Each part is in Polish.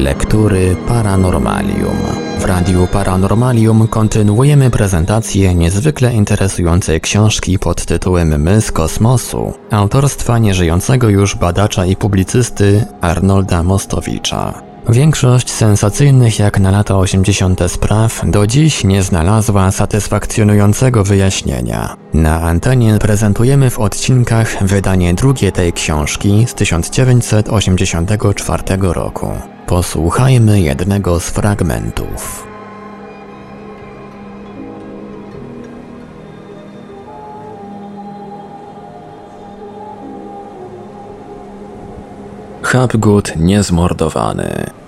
Lektury Paranormalium. W Radiu Paranormalium kontynuujemy prezentację niezwykle interesującej książki pod tytułem My z kosmosu, autorstwa nieżyjącego już badacza i publicysty Arnolda Mostowicza. Większość sensacyjnych jak na lata 80. spraw do dziś nie znalazła satysfakcjonującego wyjaśnienia. Na antenie prezentujemy w odcinkach wydanie drugie tej książki z 1984 roku. Posłuchajmy jednego z fragmentów. Hapgood niezmordowany.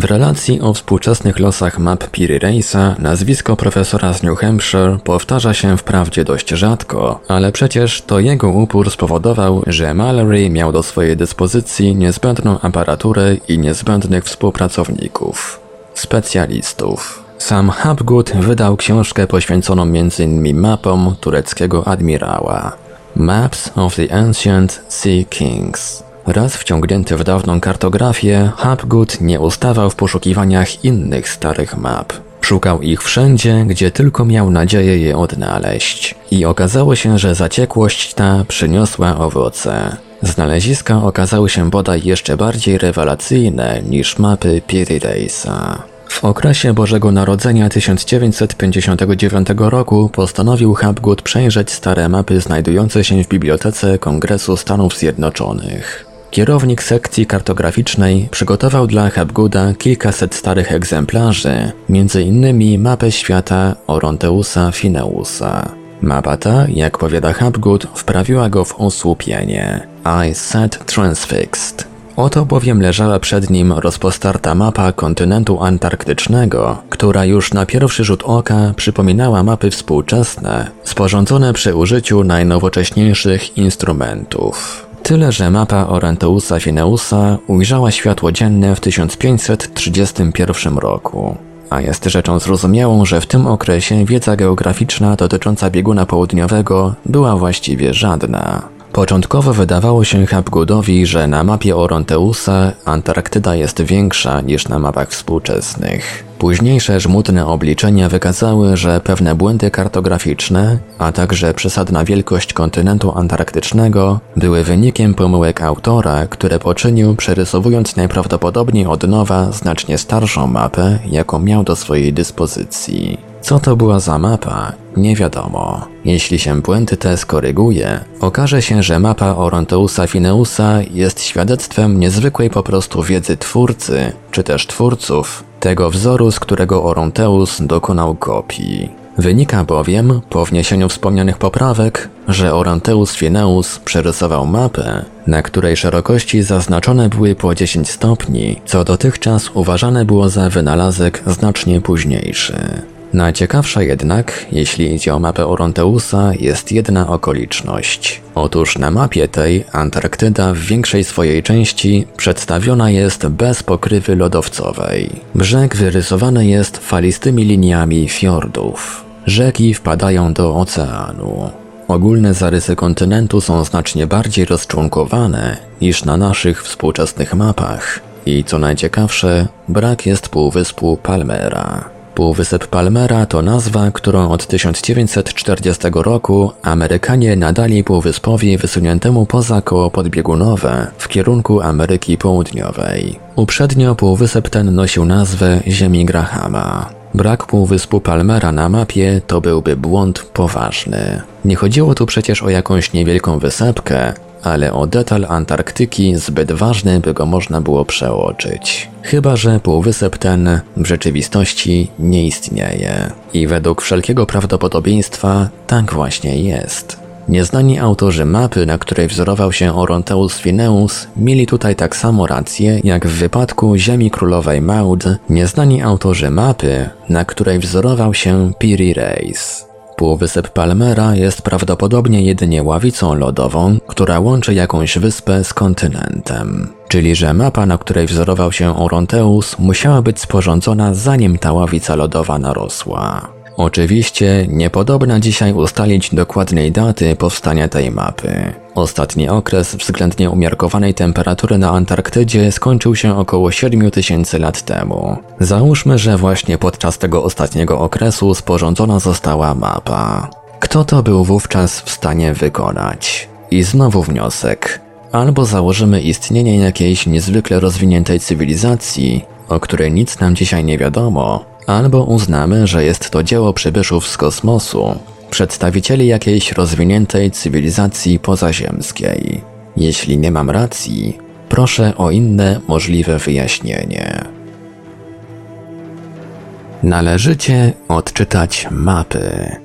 W relacji o współczesnych losach map Piri Reisa nazwisko profesora z New Hampshire powtarza się wprawdzie dość rzadko, ale przecież to jego upór spowodował, że Mallory miał do swojej dyspozycji niezbędną aparaturę i niezbędnych współpracowników, specjalistów. Sam Hapgood wydał książkę poświęconą m.in. mapom tureckiego admirała Maps of the Ancient Sea Kings. Raz wciągnięty w dawną kartografię, Hapgood nie ustawał w poszukiwaniach innych starych map. Szukał ich wszędzie, gdzie tylko miał nadzieję je odnaleźć. I okazało się, że zaciekłość ta przyniosła owoce. Znaleziska okazały się bodaj jeszcze bardziej rewelacyjne niż mapy Piri W okresie Bożego Narodzenia 1959 roku postanowił Hapgood przejrzeć stare mapy znajdujące się w Bibliotece Kongresu Stanów Zjednoczonych. Kierownik sekcji kartograficznej przygotował dla Hapgooda kilkaset starych egzemplarzy, m.in. mapę świata Oronteusa Fineusa. Mapa ta, jak powiada Hapgood, wprawiła go w osłupienie. I sat transfixed. Oto bowiem leżała przed nim rozpostarta mapa kontynentu antarktycznego, która już na pierwszy rzut oka przypominała mapy współczesne, sporządzone przy użyciu najnowocześniejszych instrumentów. Tyle, że mapa Oranteusa Fineusa ujrzała światło dzienne w 1531 roku. A jest rzeczą zrozumiałą, że w tym okresie wiedza geograficzna dotycząca bieguna południowego była właściwie żadna. Początkowo wydawało się Hapgoodowi, że na mapie Oronteusa Antarktyda jest większa niż na mapach współczesnych. Późniejsze żmudne obliczenia wykazały, że pewne błędy kartograficzne, a także przesadna wielkość kontynentu antarktycznego były wynikiem pomyłek autora, które poczynił przerysowując najprawdopodobniej od nowa znacznie starszą mapę, jaką miał do swojej dyspozycji. Co to była za mapa? Nie wiadomo. Jeśli się błędy te skoryguje, okaże się, że mapa Oronteusa Fineusa jest świadectwem niezwykłej po prostu wiedzy twórcy, czy też twórców, tego wzoru, z którego Oronteus dokonał kopii. Wynika bowiem, po wniesieniu wspomnianych poprawek, że Oronteus Fineus przerysował mapę, na której szerokości zaznaczone były po 10 stopni, co dotychczas uważane było za wynalazek znacznie późniejszy. Najciekawsza jednak, jeśli idzie o mapę Oronteusa, jest jedna okoliczność. Otóż na mapie tej Antarktyda w większej swojej części przedstawiona jest bez pokrywy lodowcowej. Brzeg wyrysowany jest falistymi liniami fiordów. Rzeki wpadają do oceanu. Ogólne zarysy kontynentu są znacznie bardziej rozczłonkowane niż na naszych współczesnych mapach. I co najciekawsze, brak jest półwyspu Palmera. Półwysep Palmera to nazwa, którą od 1940 roku Amerykanie nadali półwyspowi wysuniętemu poza koło podbiegunowe w kierunku Ameryki Południowej. Uprzednio półwysep ten nosił nazwę Ziemi Grahama. Brak półwyspu Palmera na mapie to byłby błąd poważny. Nie chodziło tu przecież o jakąś niewielką wysepkę, ale o detal Antarktyki zbyt ważny, by go można było przeoczyć. Chyba, że półwysep ten w rzeczywistości nie istnieje. I według wszelkiego prawdopodobieństwa tak właśnie jest. Nieznani autorzy mapy, na której wzorował się Oronteus Fineus, mieli tutaj tak samo rację, jak w wypadku Ziemi Królowej Maud, nieznani autorzy mapy, na której wzorował się Piri Reis. Półwysep Palmera jest prawdopodobnie jedynie ławicą lodową, która łączy jakąś wyspę z kontynentem. Czyli, że mapa, na której wzorował się Oronteus, musiała być sporządzona zanim ta ławica lodowa narosła. Oczywiście niepodobna dzisiaj ustalić dokładnej daty powstania tej mapy. Ostatni okres względnie umiarkowanej temperatury na Antarktydzie skończył się około 7000 lat temu. Załóżmy, że właśnie podczas tego ostatniego okresu sporządzona została mapa. Kto to był wówczas w stanie wykonać? I znowu wniosek. Albo założymy istnienie jakiejś niezwykle rozwiniętej cywilizacji, o której nic nam dzisiaj nie wiadomo, albo uznamy, że jest to dzieło przybyszów z kosmosu, przedstawicieli jakiejś rozwiniętej cywilizacji pozaziemskiej. Jeśli nie mam racji, proszę o inne możliwe wyjaśnienie. Należycie odczytać mapy.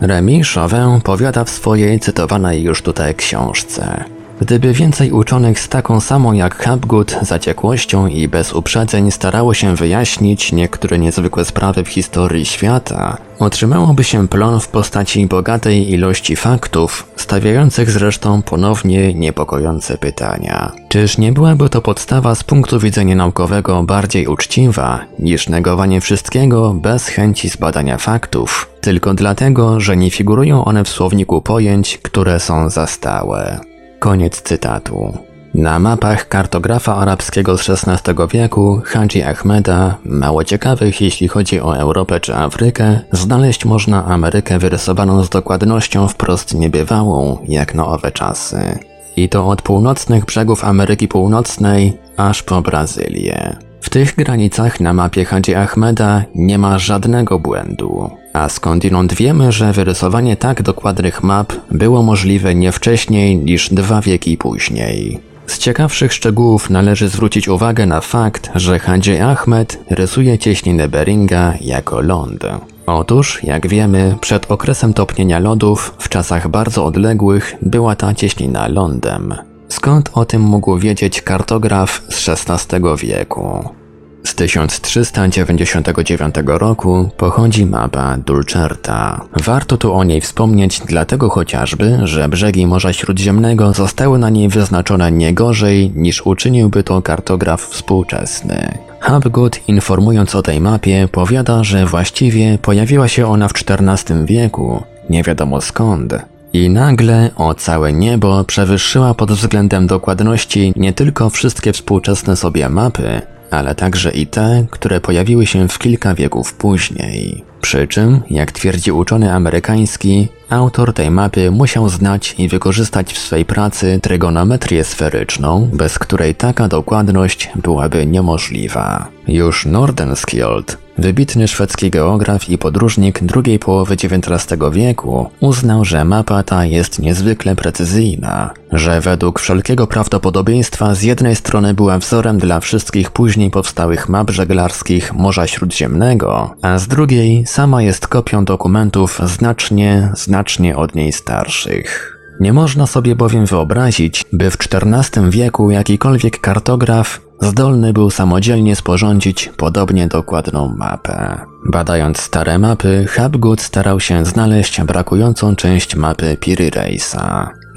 Remy Chauvin powiada w swojej cytowanej już tutaj książce. Gdyby więcej uczonych z taką samą jak Hapgood zaciekłością i bez uprzedzeń starało się wyjaśnić niektóre niezwykłe sprawy w historii świata, otrzymałoby się plon w postaci bogatej ilości faktów, stawiających zresztą ponownie niepokojące pytania. Czyż nie byłaby to podstawa z punktu widzenia naukowego bardziej uczciwa niż negowanie wszystkiego bez chęci zbadania faktów, tylko dlatego, że nie figurują one w słowniku pojęć, które są zastałe. Koniec cytatu. Na mapach kartografa arabskiego z XVI wieku, Hadzi Ahmeda, mało ciekawych jeśli chodzi o Europę czy Afrykę, znaleźć można Amerykę wyrysowaną z dokładnością wprost niebywałą, jak na owe czasy. I to od północnych brzegów Ameryki Północnej aż po Brazylię. W tych granicach na mapie Hadzi Ahmeda nie ma żadnego błędu, a skądinąd wiemy, że wyrysowanie tak dokładnych map było możliwe nie wcześniej niż dwa wieki później. Z ciekawszych szczegółów należy zwrócić uwagę na fakt, że Hadzi Ahmed rysuje cieśninę Beringa jako ląd. Otóż, jak wiemy, przed okresem topnienia lodów, w czasach bardzo odległych, była ta cieśnina lądem. Skąd o tym mógł wiedzieć kartograf z XVI wieku? Z 1399 roku pochodzi mapa Dulcerta. Warto tu o niej wspomnieć dlatego chociażby, że brzegi Morza Śródziemnego zostały na niej wyznaczone nie gorzej niż uczyniłby to kartograf współczesny. Hapgood informując o tej mapie powiada, że właściwie pojawiła się ona w XIV wieku, nie wiadomo skąd, i nagle o całe niebo przewyższyła pod względem dokładności nie tylko wszystkie współczesne sobie mapy, ale także i te, które pojawiły się w kilka wieków później. Przy czym, jak twierdzi uczony amerykański, autor tej mapy musiał znać i wykorzystać w swej pracy trygonometrię sferyczną, bez której taka dokładność byłaby niemożliwa. Już Nordenskjöld Wybitny szwedzki geograf i podróżnik drugiej połowy XIX wieku uznał, że mapa ta jest niezwykle precyzyjna, że według wszelkiego prawdopodobieństwa z jednej strony była wzorem dla wszystkich później powstałych map żeglarskich Morza Śródziemnego, a z drugiej sama jest kopią dokumentów znacznie, znacznie od niej starszych. Nie można sobie bowiem wyobrazić, by w XIV wieku jakikolwiek kartograf zdolny był samodzielnie sporządzić podobnie dokładną mapę. Badając stare mapy, Hapgood starał się znaleźć brakującą część mapy Piri.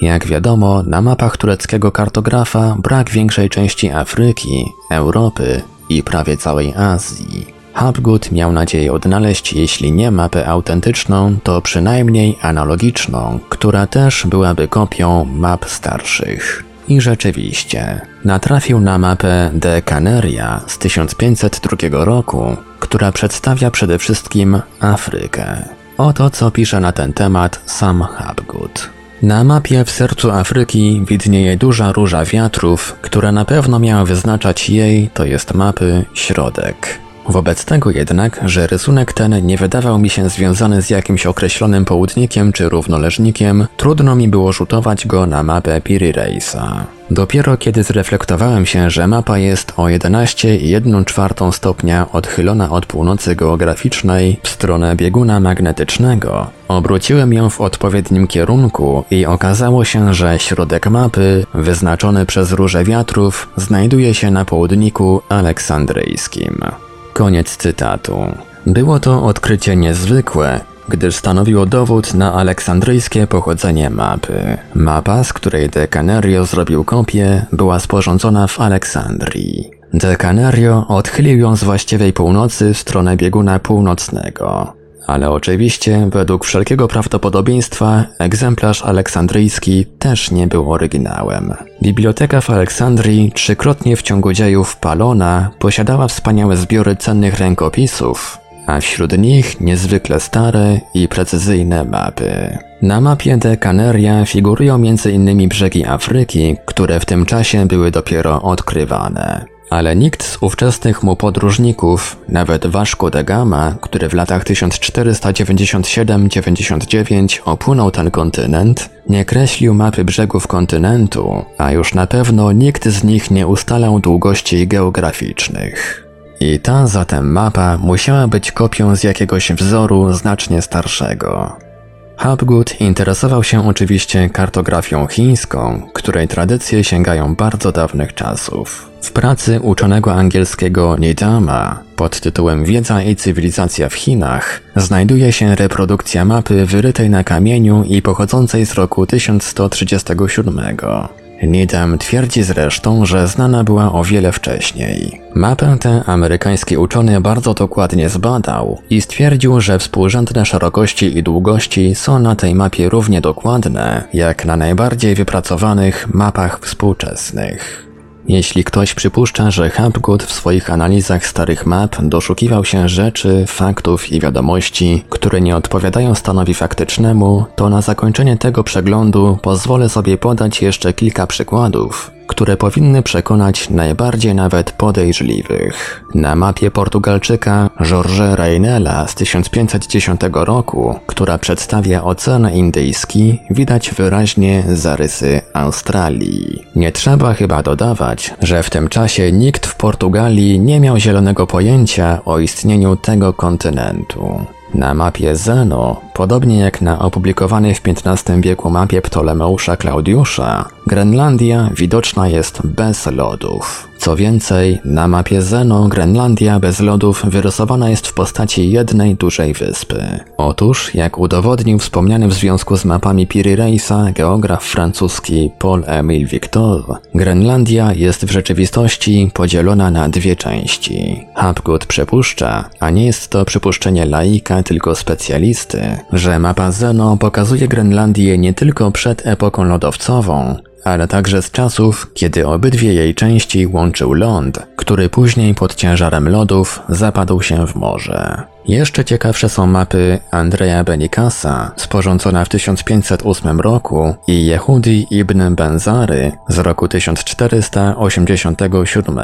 Jak wiadomo, na mapach tureckiego kartografa brak większej części Afryki, Europy i prawie całej Azji. Hapgood miał nadzieję odnaleźć, jeśli nie mapę autentyczną, to przynajmniej analogiczną, która też byłaby kopią map starszych. I rzeczywiście, natrafił na mapę De Canaria z 1502 roku, która przedstawia przede wszystkim Afrykę. Oto co pisze na ten temat sam Hapgood. Na mapie w sercu Afryki widnieje duża róża wiatrów, która na pewno miała wyznaczać jej, to jest mapy, środek. Wobec tego jednak, że rysunek ten nie wydawał mi się związany z jakimś określonym południkiem czy równoleżnikiem, trudno mi było rzutować go na mapę Piri Reisa. Dopiero kiedy zreflektowałem się, że mapa jest o 11,1 stopnia odchylona od północy geograficznej w stronę bieguna magnetycznego, obróciłem ją w odpowiednim kierunku i okazało się, że środek mapy, wyznaczony przez róże wiatrów, znajduje się na południku aleksandryjskim. Koniec cytatu. Było to odkrycie niezwykłe, gdyż stanowiło dowód na aleksandryjskie pochodzenie mapy. Mapa, z której De Canario zrobił kopię, była sporządzona w Aleksandrii. De Canario odchylił ją z właściwej północy w stronę bieguna północnego. Ale oczywiście, według wszelkiego prawdopodobieństwa, egzemplarz aleksandryjski też nie był oryginałem. Biblioteka w Aleksandrii, trzykrotnie w ciągu dziejów palona, posiadała wspaniałe zbiory cennych rękopisów, a wśród nich niezwykle stare i precyzyjne mapy. Na mapie de Canaria figurują m.in. brzegi Afryki, które w tym czasie były dopiero odkrywane. Ale nikt z ówczesnych mu podróżników, nawet Vasco da Gama, który w latach 1497-99 opłynął ten kontynent, nie kreślił mapy brzegów kontynentu, a już na pewno nikt z nich nie ustalał długości geograficznych. I ta zatem mapa musiała być kopią z jakiegoś wzoru znacznie starszego. Hapgood interesował się oczywiście kartografią chińską, której tradycje sięgają bardzo dawnych czasów. W pracy uczonego angielskiego Nidama pod tytułem Wiedza i cywilizacja w Chinach znajduje się reprodukcja mapy wyrytej na kamieniu i pochodzącej z roku 1137. Needham twierdzi zresztą, że znana była o wiele wcześniej. Mapę tę amerykański uczony bardzo dokładnie zbadał i stwierdził, że współrzędne szerokości i długości są na tej mapie równie dokładne, jak na najbardziej wypracowanych mapach współczesnych. Jeśli ktoś przypuszcza, że Hapgood w swoich analizach starych map doszukiwał się rzeczy, faktów i wiadomości, które nie odpowiadają stanowi faktycznemu, to na zakończenie tego przeglądu pozwolę sobie podać jeszcze kilka przykładów, które powinny przekonać najbardziej nawet podejrzliwych. Na mapie Portugalczyka Georges Reinela z 1510 roku, która przedstawia Ocean Indyjski, widać wyraźnie zarysy Australii. Nie trzeba chyba dodawać, że w tym czasie nikt w Portugalii nie miał zielonego pojęcia o istnieniu tego kontynentu. Na mapie Zeno, podobnie jak na opublikowanej w XV wieku mapie Ptolemeusza Klaudiusza, Grenlandia widoczna jest bez lodów. Co więcej, na mapie Zeno Grenlandia bez lodów wyrysowana jest w postaci jednej dużej wyspy. Otóż, jak udowodnił wspomniany w związku z mapami Piri Reisa geograf francuski Paul-Émile Victor, Grenlandia jest w rzeczywistości podzielona na dwie części. Hapgood przypuszcza, a nie jest to przypuszczenie laika, tylko specjalisty, że mapa Zeno pokazuje Grenlandię nie tylko przed epoką lodowcową, ale także z czasów, kiedy obydwie jej części łączył ląd, który później pod ciężarem lodów zapadł się w morze. Jeszcze ciekawsze są mapy Andrea Benicasa, sporządzona w 1508 roku i Yehudi ibn Benzary z roku 1487.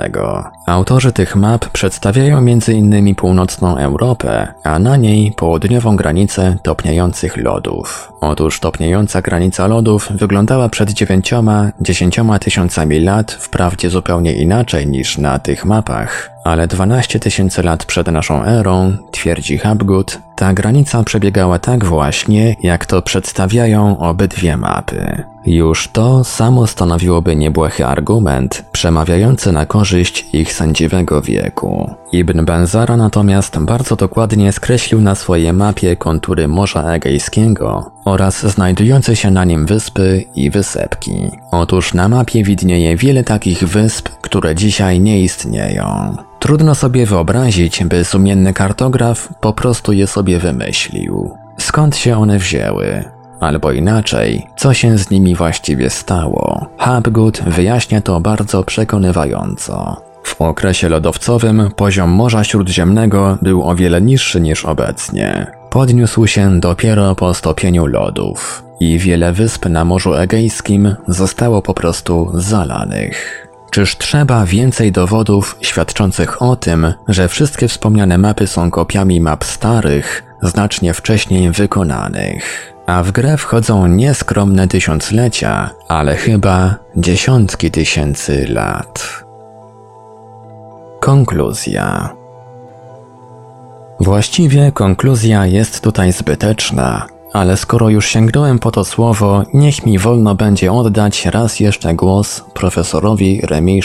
Autorzy tych map przedstawiają m.in. północną Europę, a na niej południową granicę topniejących lodów. Otóż topniejąca granica lodów wyglądała przed dziewięcioma, dziesięcioma tysiącami lat wprawdzie zupełnie inaczej niż na tych mapach, ale 12 tysięcy lat przed naszą erą, twierdzi Hapgood, ta granica przebiegała tak właśnie, jak to przedstawiają obydwie mapy. Już to samo stanowiłoby niebłahy argument, przemawiający na korzyść ich sędziwego wieku. Ibn Benzara natomiast bardzo dokładnie skreślił na swojej mapie kontury Morza Egejskiego oraz znajdujące się na nim wyspy i wysepki. Otóż na mapie widnieje wiele takich wysp, które dzisiaj nie istnieją. Trudno sobie wyobrazić, by sumienny kartograf po prostu je sobie wymyślił. Skąd się one wzięły? Albo inaczej, co się z nimi właściwie stało? Hapgood wyjaśnia to bardzo przekonywająco. W okresie lodowcowym poziom Morza Śródziemnego był o wiele niższy niż obecnie. Podniósł się dopiero po stopieniu lodów i wiele wysp na Morzu Egejskim zostało po prostu zalanych. Czyż trzeba więcej dowodów świadczących o tym, że wszystkie wspomniane mapy są kopiami map starych, znacznie wcześniej wykonanych? A w grę wchodzą nieskromne tysiąclecia, ale chyba dziesiątki tysięcy lat. Konkluzja. Właściwie konkluzja jest tutaj zbyteczna, ale skoro już sięgnąłem po to słowo, niech mi wolno będzie oddać raz jeszcze głos profesorowi Remi.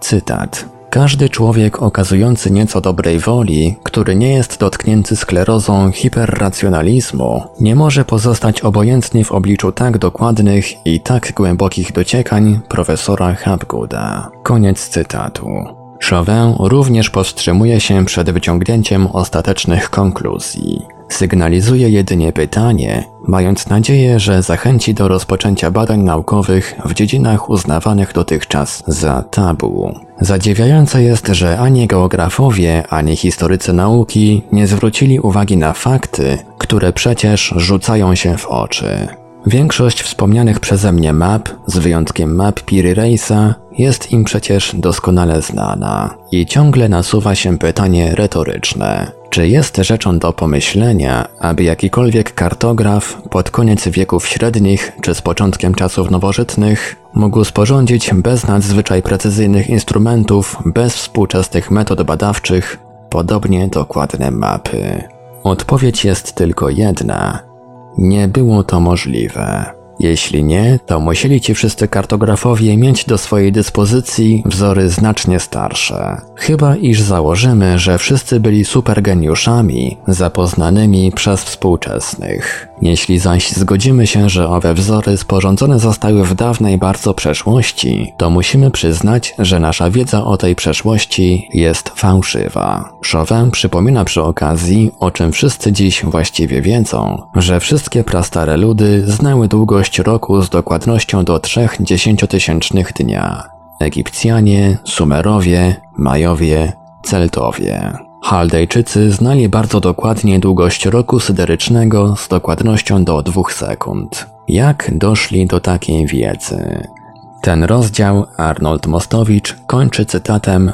Cytat. Każdy człowiek okazujący nieco dobrej woli, który nie jest dotknięty sklerozą hiperracjonalizmu, nie może pozostać obojętny w obliczu tak dokładnych i tak głębokich dociekań profesora Hapgooda. Koniec cytatu. Chauvin również powstrzymuje się przed wyciągnięciem ostatecznych konkluzji. Sygnalizuje jedynie pytanie, mając nadzieję, że zachęci do rozpoczęcia badań naukowych w dziedzinach uznawanych dotychczas za tabu. Zadziwiające jest, że ani geografowie, ani historycy nauki nie zwrócili uwagi na fakty, które przecież rzucają się w oczy. Większość wspomnianych przeze mnie map, z wyjątkiem map Piri Reisa, jest im przecież doskonale znana. I ciągle nasuwa się pytanie retoryczne. Czy jest rzeczą do pomyślenia, aby jakikolwiek kartograf pod koniec wieków średnich czy z początkiem czasów nowożytnych mógł sporządzić bez nadzwyczaj precyzyjnych instrumentów, bez współczesnych metod badawczych, podobnie dokładne mapy? Odpowiedź jest tylko jedna. Nie było to możliwe. Jeśli nie, to musieli ci wszyscy kartografowie mieć do swojej dyspozycji wzory znacznie starsze. Chyba iż założymy, że wszyscy byli supergeniuszami zapoznanymi przez współczesnych. Jeśli zaś zgodzimy się, że owe wzory sporządzone zostały w dawnej bardzo przeszłości, to musimy przyznać, że nasza wiedza o tej przeszłości jest fałszywa. Chauvin przypomina przy okazji, o czym wszyscy dziś właściwie wiedzą, że wszystkie prastare ludy znały długość roku z dokładnością do trzech dziesięciotysięcznych dnia. Egipcjanie, Sumerowie, Majowie, Celtowie. Chaldejczycy znali bardzo dokładnie długość roku syderycznego z dokładnością do dwóch sekund. Jak doszli do takiej wiedzy? Ten rozdział Arnold Mostowicz kończy cytatem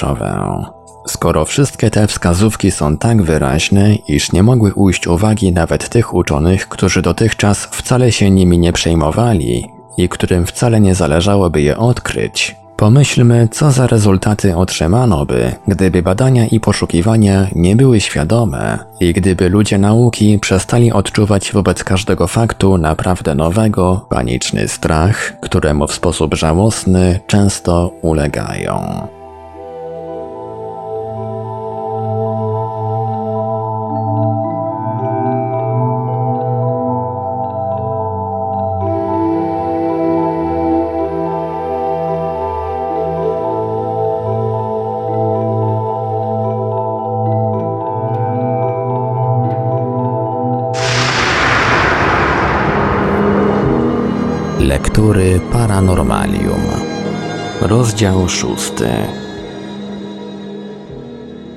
Chauvin. Skoro wszystkie te wskazówki są tak wyraźne, iż nie mogły ujść uwagi nawet tych uczonych, którzy dotychczas wcale się nimi nie przejmowali i którym wcale nie zależałoby je odkryć, Pomyślmy, co za rezultaty otrzymano by, gdyby badania i poszukiwania nie były świadome i gdyby ludzie nauki przestali odczuwać wobec każdego faktu naprawdę nowego, paniczny strach, któremu w sposób żałosny często ulegają. Rozdział szósty.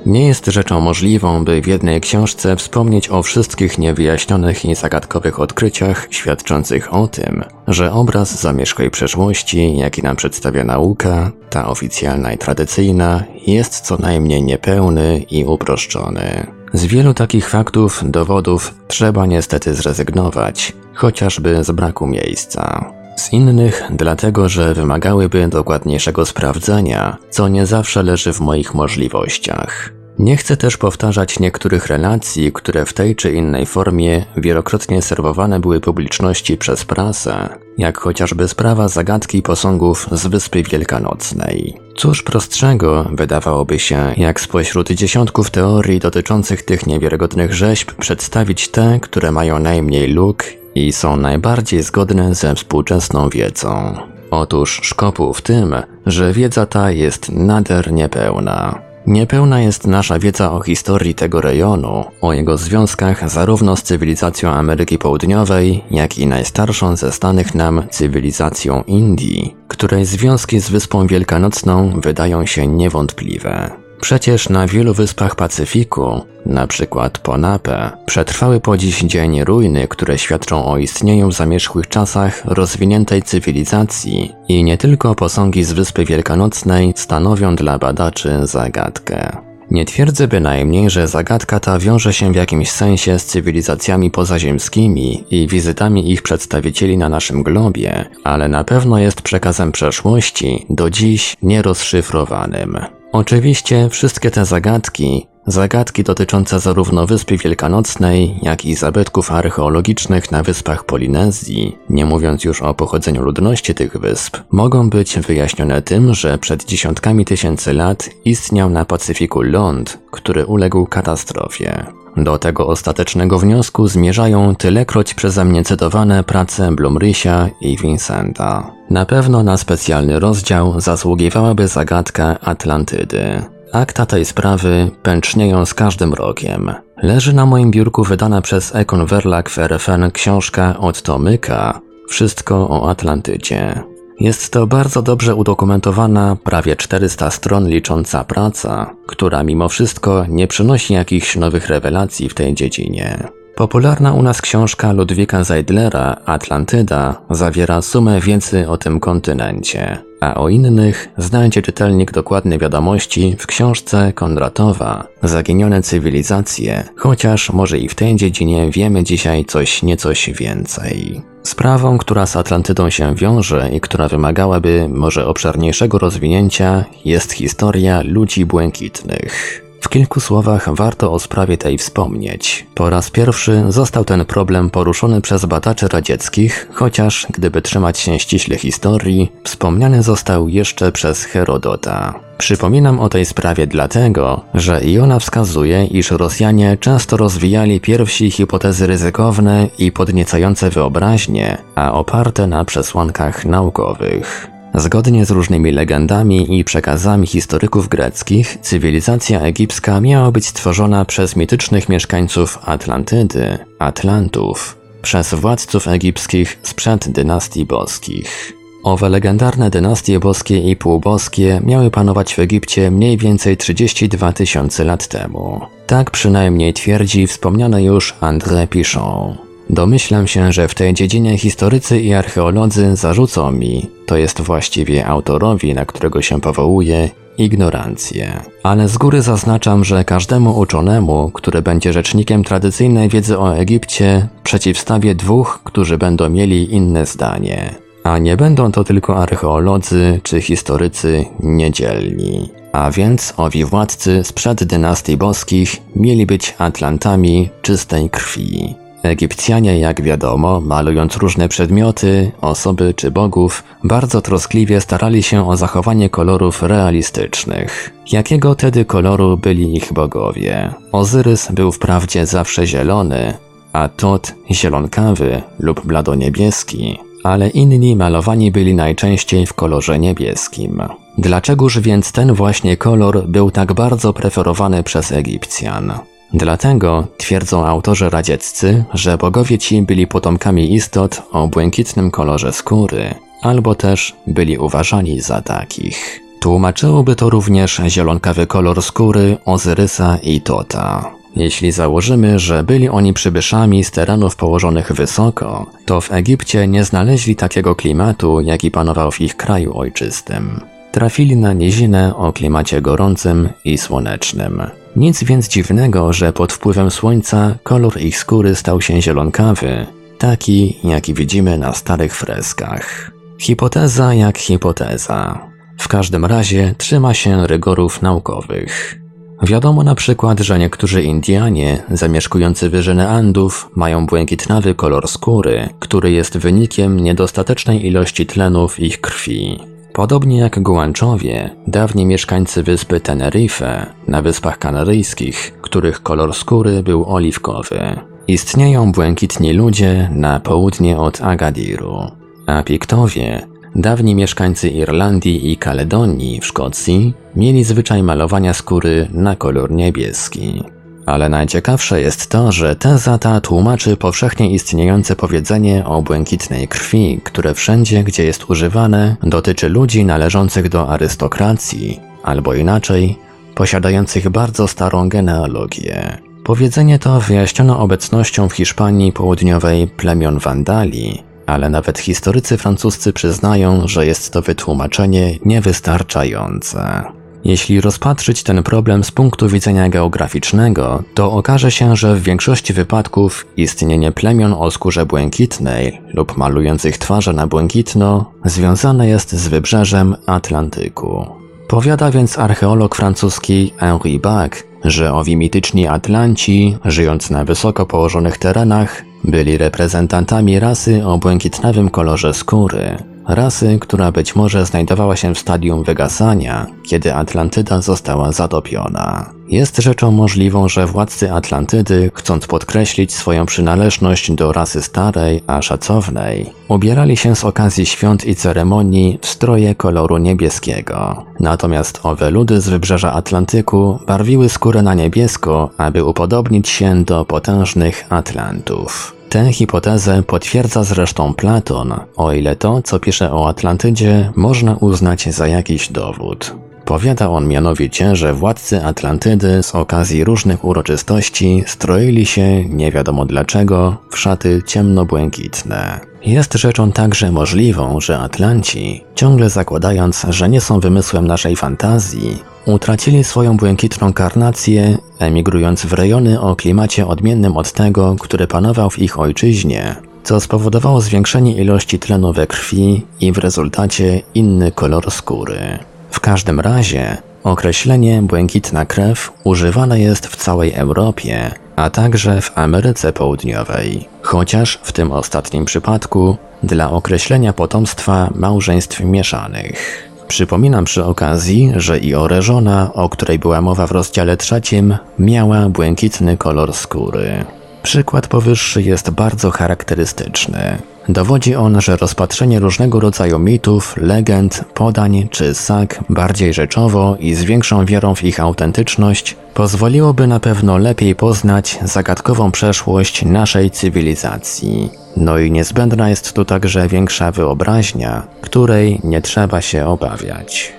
Nie jest rzeczą możliwą, by w jednej książce wspomnieć o wszystkich niewyjaśnionych i zagadkowych odkryciach świadczących o tym, że obraz zamierzchłej przeszłości, jaki nam przedstawia nauka, ta oficjalna i tradycyjna, jest co najmniej niepełny i uproszczony. Z wielu takich faktów, dowodów trzeba niestety zrezygnować, chociażby z braku miejsca. Z innych dlatego, że wymagałyby dokładniejszego sprawdzenia, co nie zawsze leży w moich możliwościach. Nie chcę też powtarzać niektórych relacji, które w tej czy innej formie wielokrotnie serwowane były publiczności przez prasę, jak chociażby sprawa zagadki posągów z Wyspy Wielkanocnej. Cóż prostszego, wydawałoby się, jak spośród dziesiątków teorii dotyczących tych niewiarygodnych rzeźb przedstawić te, które mają najmniej luk i są najbardziej zgodne ze współczesną wiedzą. Otóż szkopu w tym, że wiedza ta jest nader niepełna. Niepełna jest nasza wiedza o historii tego rejonu, o jego związkach zarówno z cywilizacją Ameryki Południowej, jak i najstarszą ze znanych nam cywilizacją Indii, której związki z Wyspą Wielkanocną wydają się niewątpliwe. Przecież na wielu wyspach Pacyfiku, na przykład Ponape, przetrwały po dziś dzień ruiny, które świadczą o istnieniu w zamierzchłych czasach rozwiniętej cywilizacji i nie tylko posągi z Wyspy Wielkanocnej stanowią dla badaczy zagadkę. Nie twierdzę bynajmniej, że zagadka ta wiąże się w jakimś sensie z cywilizacjami pozaziemskimi i wizytami ich przedstawicieli na naszym globie, ale na pewno jest przekazem przeszłości, do dziś nierozszyfrowanym. Oczywiście wszystkie te zagadki Zagadki dotyczące zarówno Wyspy Wielkanocnej, jak i zabytków archeologicznych na wyspach Polinezji, nie mówiąc już o pochodzeniu ludności tych wysp, mogą być wyjaśnione tym, że przed dziesiątkami tysięcy lat istniał na Pacyfiku ląd, który uległ katastrofie. Do tego ostatecznego wniosku zmierzają tylekroć przeze mnie cytowane prace Blumrysia i Vincenta. Na pewno na specjalny rozdział zasługiwałaby zagadka Atlantydy. Akta tej sprawy pęcznieją z każdym rokiem. Leży na moim biurku wydana przez Ekon Verlag w RFN książka od Tomyka Wszystko o Atlantydzie. Jest to bardzo dobrze udokumentowana, prawie 400 stron licząca praca, która mimo wszystko nie przynosi jakichś nowych rewelacji w tej dziedzinie. Popularna u nas książka Ludwika Zeidlera Atlantyda zawiera sumę wiedzy o tym kontynencie, a o innych znajdzie czytelnik dokładne wiadomości w książce Kondratowa Zaginione cywilizacje, chociaż może i w tej dziedzinie wiemy dzisiaj coś niecoś więcej. Sprawą, która z Atlantydą się wiąże i która wymagałaby może obszerniejszego rozwinięcia, jest historia ludzi błękitnych. W kilku słowach warto o sprawie tej wspomnieć. Po raz pierwszy został ten problem poruszony przez badaczy radzieckich, chociaż, gdyby trzymać się ściśle historii, wspomniany został jeszcze przez Herodota. Przypominam o tej sprawie dlatego, że i ona wskazuje, iż Rosjanie często rozwijali pierwsi hipotezy ryzykowne i podniecające wyobraźnię, a oparte na przesłankach naukowych. Zgodnie z różnymi legendami i przekazami historyków greckich, cywilizacja egipska miała być stworzona przez mitycznych mieszkańców Atlantydy, Atlantów, przez władców egipskich sprzed dynastii boskich. Owe legendarne dynastie boskie i półboskie miały panować w Egipcie mniej więcej 32 tysiące lat temu. Tak przynajmniej twierdzi wspomniany już André Pichon. Domyślam się, że w tej dziedzinie historycy i archeolodzy zarzucą mi, to jest właściwie autorowi, na którego się powołuje, ignorancję. Ale z góry zaznaczam, że każdemu uczonemu, który będzie rzecznikiem tradycyjnej wiedzy o Egipcie, przeciwstawię dwóch, którzy będą mieli inne zdanie. A nie będą to tylko archeolodzy czy historycy niedzielni. A więc owi władcy sprzed dynastii boskich mieli być Atlantami czystej krwi. Egipcjanie, jak wiadomo, malując różne przedmioty, osoby czy bogów, bardzo troskliwie starali się o zachowanie kolorów realistycznych. Jakiego tedy koloru byli ich bogowie? Ozyrys był wprawdzie zawsze zielony, a Tot zielonkawy lub bladoniebieski, ale inni malowani byli najczęściej w kolorze niebieskim. Dlaczegoż więc ten właśnie kolor był tak bardzo preferowany przez Egipcjan? Dlatego twierdzą autorzy radzieccy, że bogowie ci byli potomkami istot o błękitnym kolorze skóry, albo też byli uważani za takich. Tłumaczyłoby to również zielonkawy kolor skóry Ozyrysa i Tota. Jeśli założymy, że byli oni przybyszami z terenów położonych wysoko, to w Egipcie nie znaleźli takiego klimatu, jaki panował w ich kraju ojczystym. Trafili na nizinę o klimacie gorącym i słonecznym. Nic więc dziwnego, że pod wpływem słońca kolor ich skóry stał się zielonkawy, taki jaki widzimy na starych freskach. Hipoteza jak hipoteza. W każdym razie trzyma się rygorów naukowych. Wiadomo na przykład, że niektórzy Indianie zamieszkujący wyżyny Andów mają błękitnawy kolor skóry, który jest wynikiem niedostatecznej ilości tlenu w ich krwi. Podobnie jak Guanczowie, dawni mieszkańcy wyspy Tenerife na Wyspach Kanaryjskich, których kolor skóry był oliwkowy. Istnieją błękitni ludzie na południe od Agadiru, a Piktowie, dawni mieszkańcy Irlandii i Kaledonii w Szkocji, mieli zwyczaj malowania skóry na kolor niebieski. Ale najciekawsze jest to, że teza ta tłumaczy powszechnie istniejące powiedzenie o błękitnej krwi, które wszędzie, gdzie jest używane, dotyczy ludzi należących do arystokracji, albo inaczej, posiadających bardzo starą genealogię. Powiedzenie to wyjaśniono obecnością w Hiszpanii południowej plemion Wandali, ale nawet historycy francuscy przyznają, że jest to wytłumaczenie niewystarczające. Jeśli rozpatrzyć ten problem z punktu widzenia geograficznego, to okaże się, że w większości wypadków istnienie plemion o skórze błękitnej lub malujących twarze na błękitno związane jest z wybrzeżem Atlantyku. Powiada więc archeolog francuski Henri Bach, że owi mityczni Atlanci, żyjąc na wysoko położonych terenach, byli reprezentantami rasy o błękitnawym kolorze skóry. Rasy, która być może znajdowała się w stadium wygasania, kiedy Atlantyda została zatopiona. Jest rzeczą możliwą, że władcy Atlantydy, chcąc podkreślić swoją przynależność do rasy starej, a szacownej, ubierali się z okazji świąt i ceremonii w stroje koloru niebieskiego. Natomiast owe ludy z wybrzeża Atlantyku barwiły skórę na niebiesko, aby upodobnić się do potężnych Atlantów. Tę hipotezę potwierdza zresztą Platon, o ile to, co pisze o Atlantydzie, można uznać za jakiś dowód. Powiada on mianowicie, że władcy Atlantydy z okazji różnych uroczystości stroili się, nie wiadomo dlaczego, w szaty ciemnobłękitne. Jest rzeczą także możliwą, że Atlanci, ciągle zakładając, że nie są wymysłem naszej fantazji, utracili swoją błękitną karnację, emigrując w rejony o klimacie odmiennym od tego, który panował w ich ojczyźnie, co spowodowało zwiększenie ilości tlenu we krwi i w rezultacie inny kolor skóry. W każdym razie określenie błękitna krew używane jest w całej Europie, a także w Ameryce Południowej, chociaż w tym ostatnim przypadku dla określenia potomstwa małżeństw mieszanych. Przypominam przy okazji, że i oreżona, o której była mowa w rozdziale trzecim, miała błękitny kolor skóry. Przykład powyższy jest bardzo charakterystyczny. Dowodzi on, że rozpatrzenie różnego rodzaju mitów, legend, podań czy sag bardziej rzeczowo i z większą wiarą w ich autentyczność pozwoliłoby na pewno lepiej poznać zagadkową przeszłość naszej cywilizacji. No i niezbędna jest tu także większa wyobraźnia, której nie trzeba się obawiać.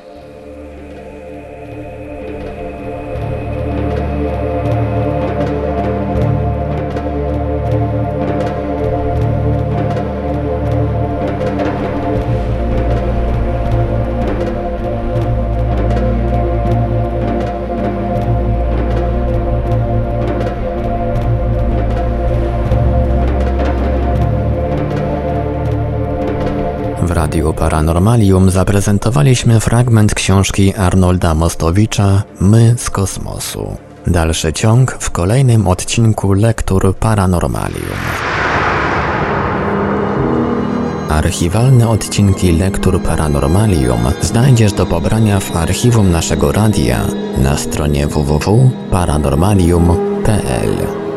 Paranormalium zaprezentowaliśmy fragment książki Arnolda Mostowicza My z kosmosu. Dalszy ciąg w kolejnym odcinku Lektur Paranormalium. Archiwalne odcinki Lektur Paranormalium znajdziesz do pobrania w archiwum naszego radia na stronie www.paranormalium.pl.